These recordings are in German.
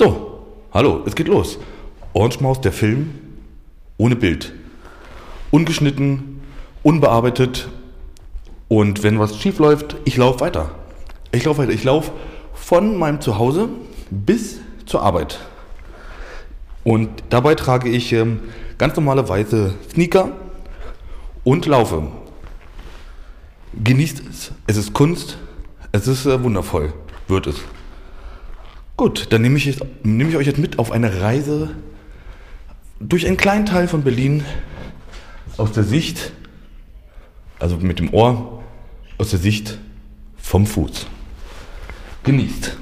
So, hallo, es geht los. Orange Maus, der Film, ohne Bild. Ungeschnitten, unbearbeitet. Und wenn was schief läuft, ich laufe weiter. Ich laufe weiter. Ich laufe von meinem Zuhause bis zur Arbeit. Und dabei trage ich ähm, ganz normale weiße Sneaker und laufe. Genießt es. Es ist Kunst. Es ist äh, wundervoll. Wird es. Gut, dann nehme ich, jetzt- nehme ich euch jetzt mit auf eine Reise durch einen kleinen Teil von Berlin aus der Sicht, also mit dem Ohr, aus der Sicht vom Fuß. Genießt.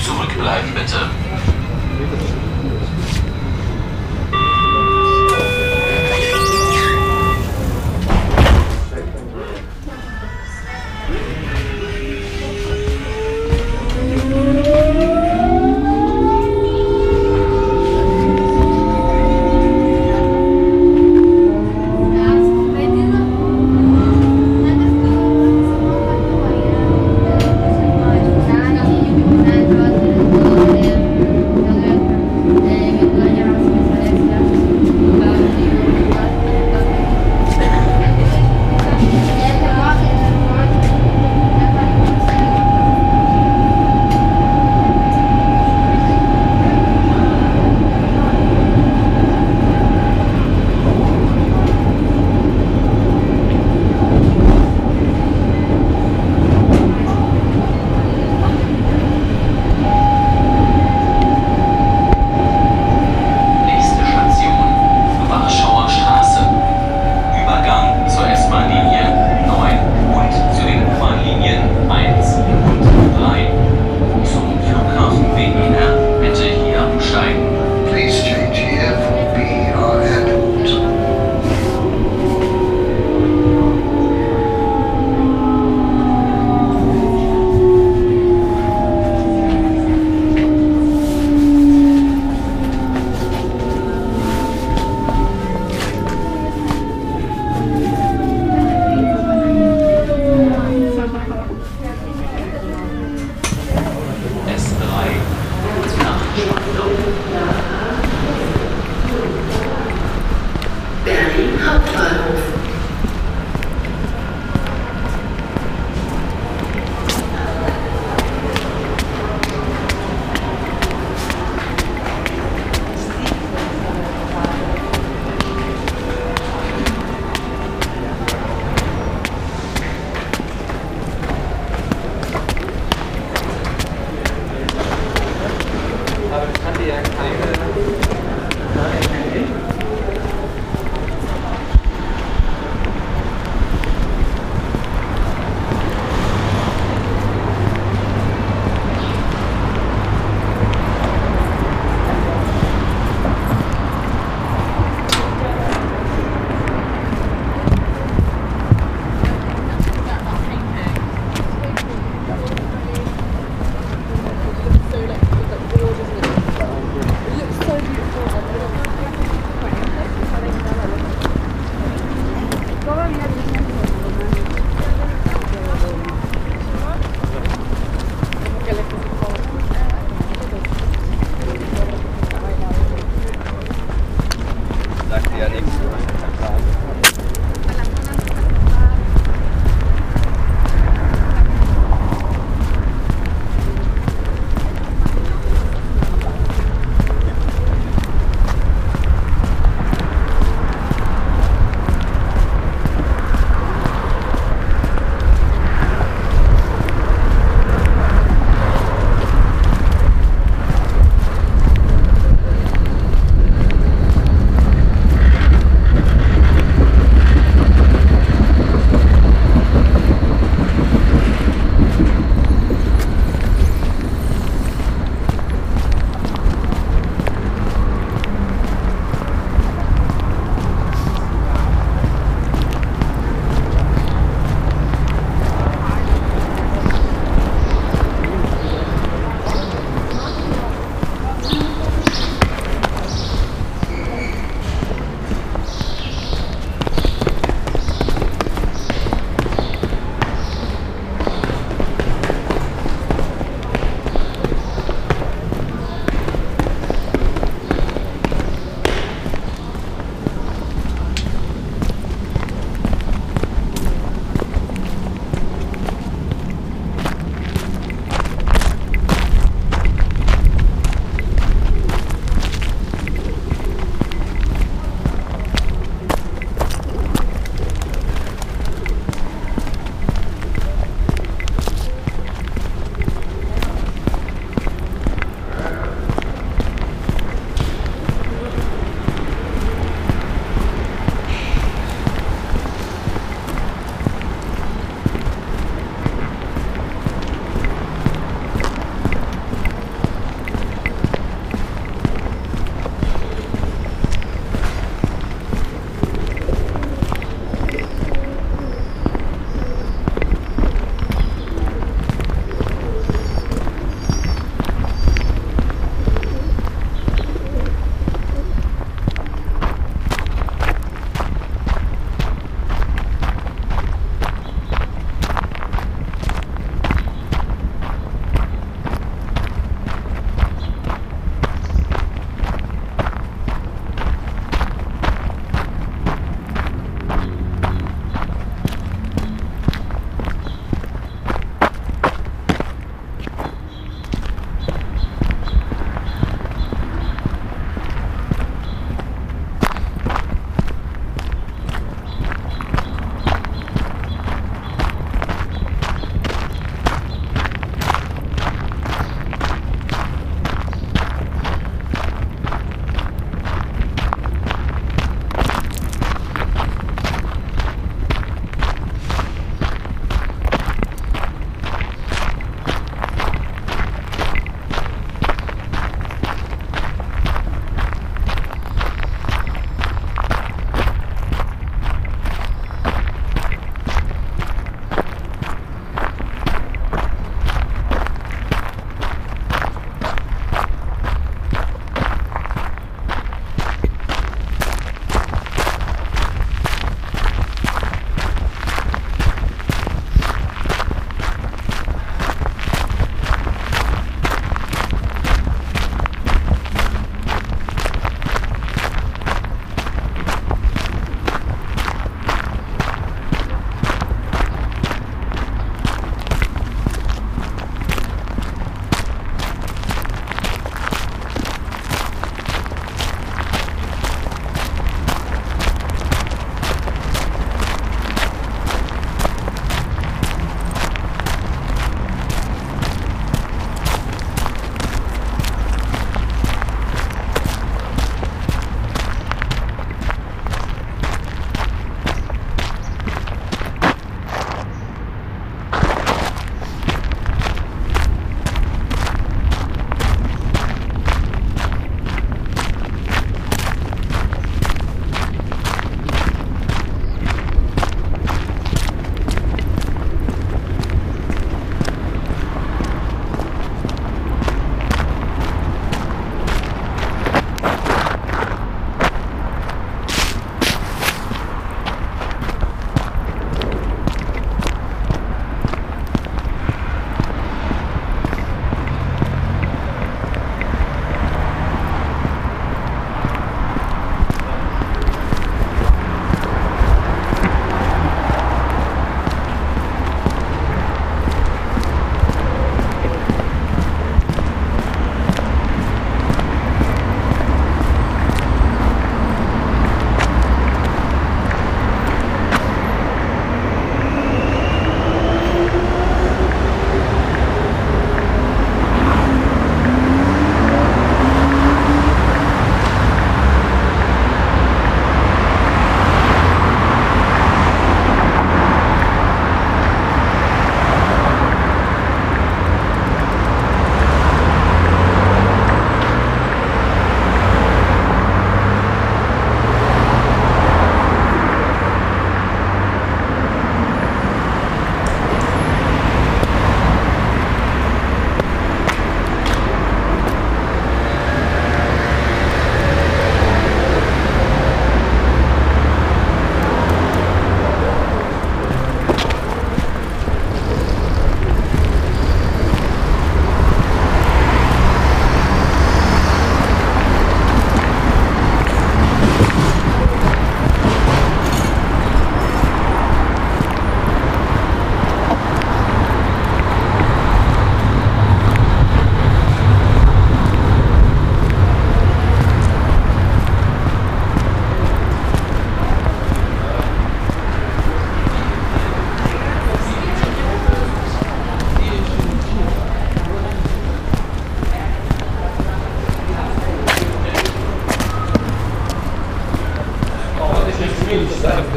Zurückbleiben bitte.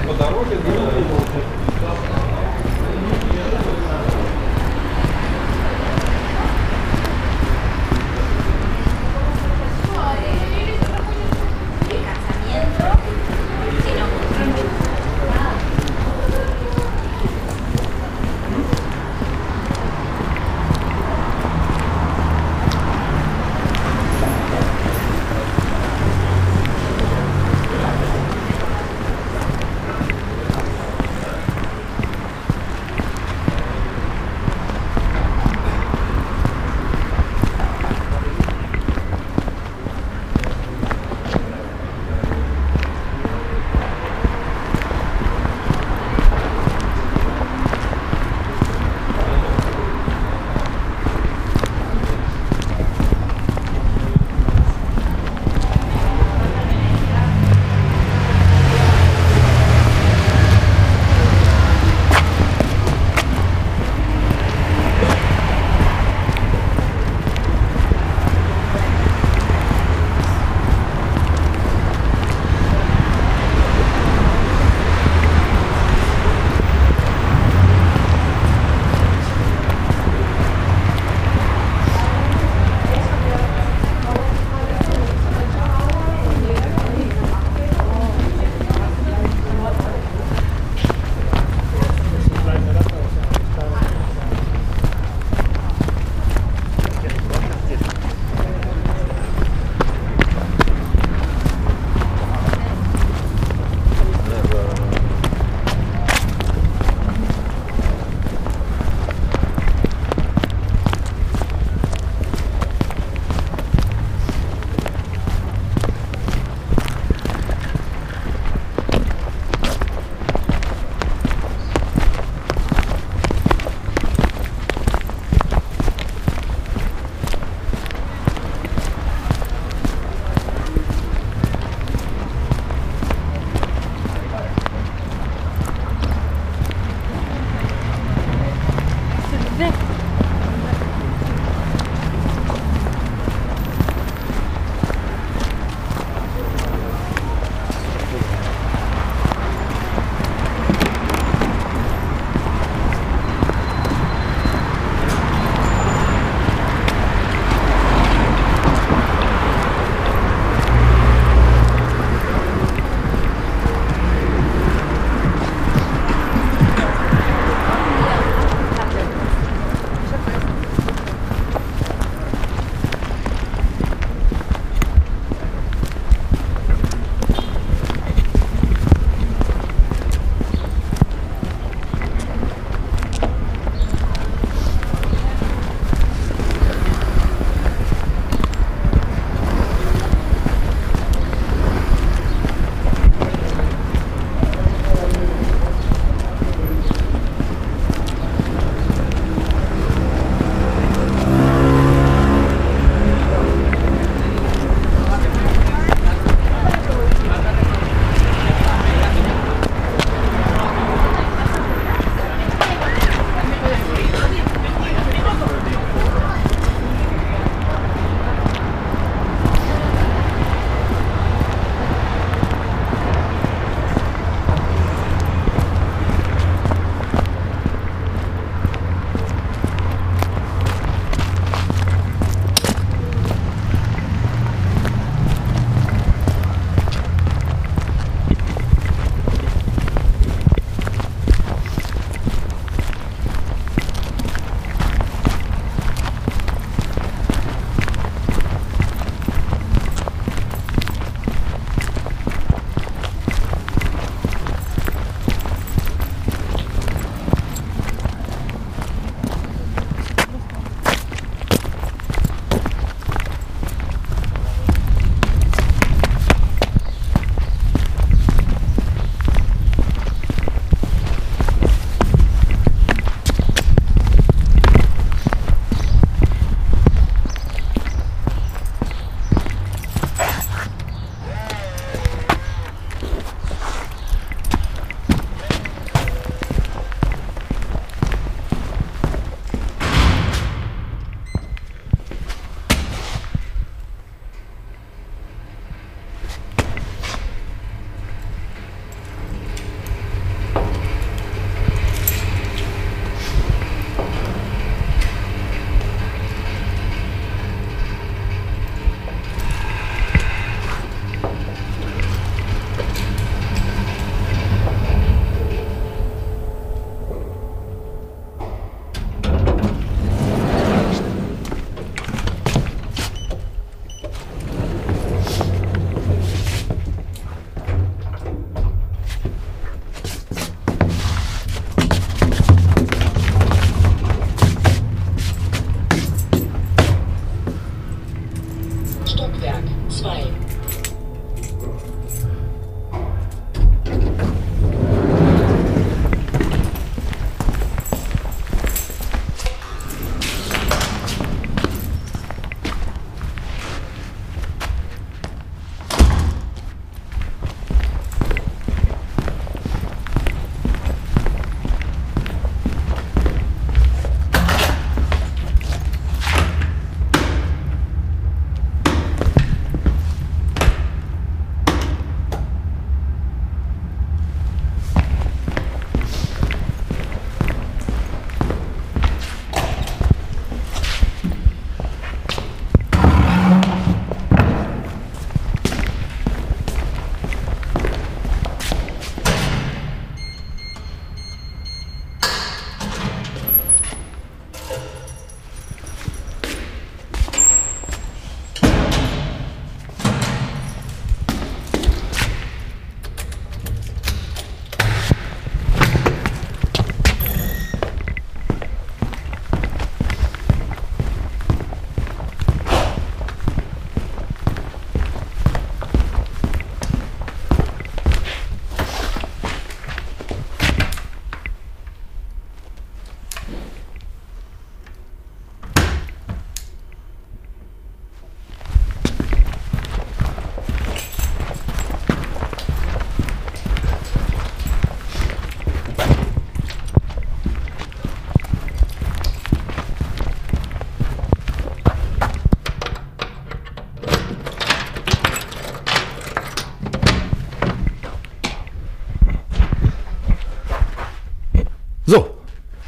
Подороже,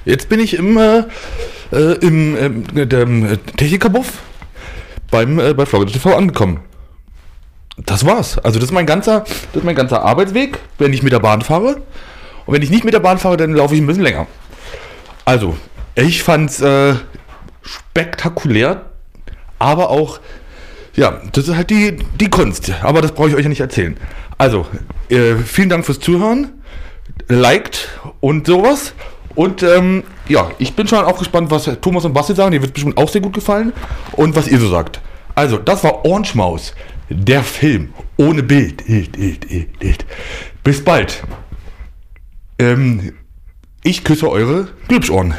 Jetzt bin ich im, äh, im, äh, dem äh, Technikerbuff beim, äh, bei Florida TV angekommen. Das war's. Also das ist mein ganzer, das ist mein ganzer Arbeitsweg, wenn ich mit der Bahn fahre. Und wenn ich nicht mit der Bahn fahre, dann laufe ich ein bisschen länger. Also, ich fand's äh, spektakulär, aber auch, ja, das ist halt die, die Kunst. Aber das brauche ich euch ja nicht erzählen. Also, äh, vielen Dank fürs Zuhören. Liked und sowas. Und ähm, ja, ich bin schon auch gespannt, was Thomas und Basti sagen. Die wird bestimmt auch sehr gut gefallen. Und was ihr so sagt. Also, das war Orange Maus, der Film ohne Bild. Bis bald. Ähm, ich küsse eure Glübschohren.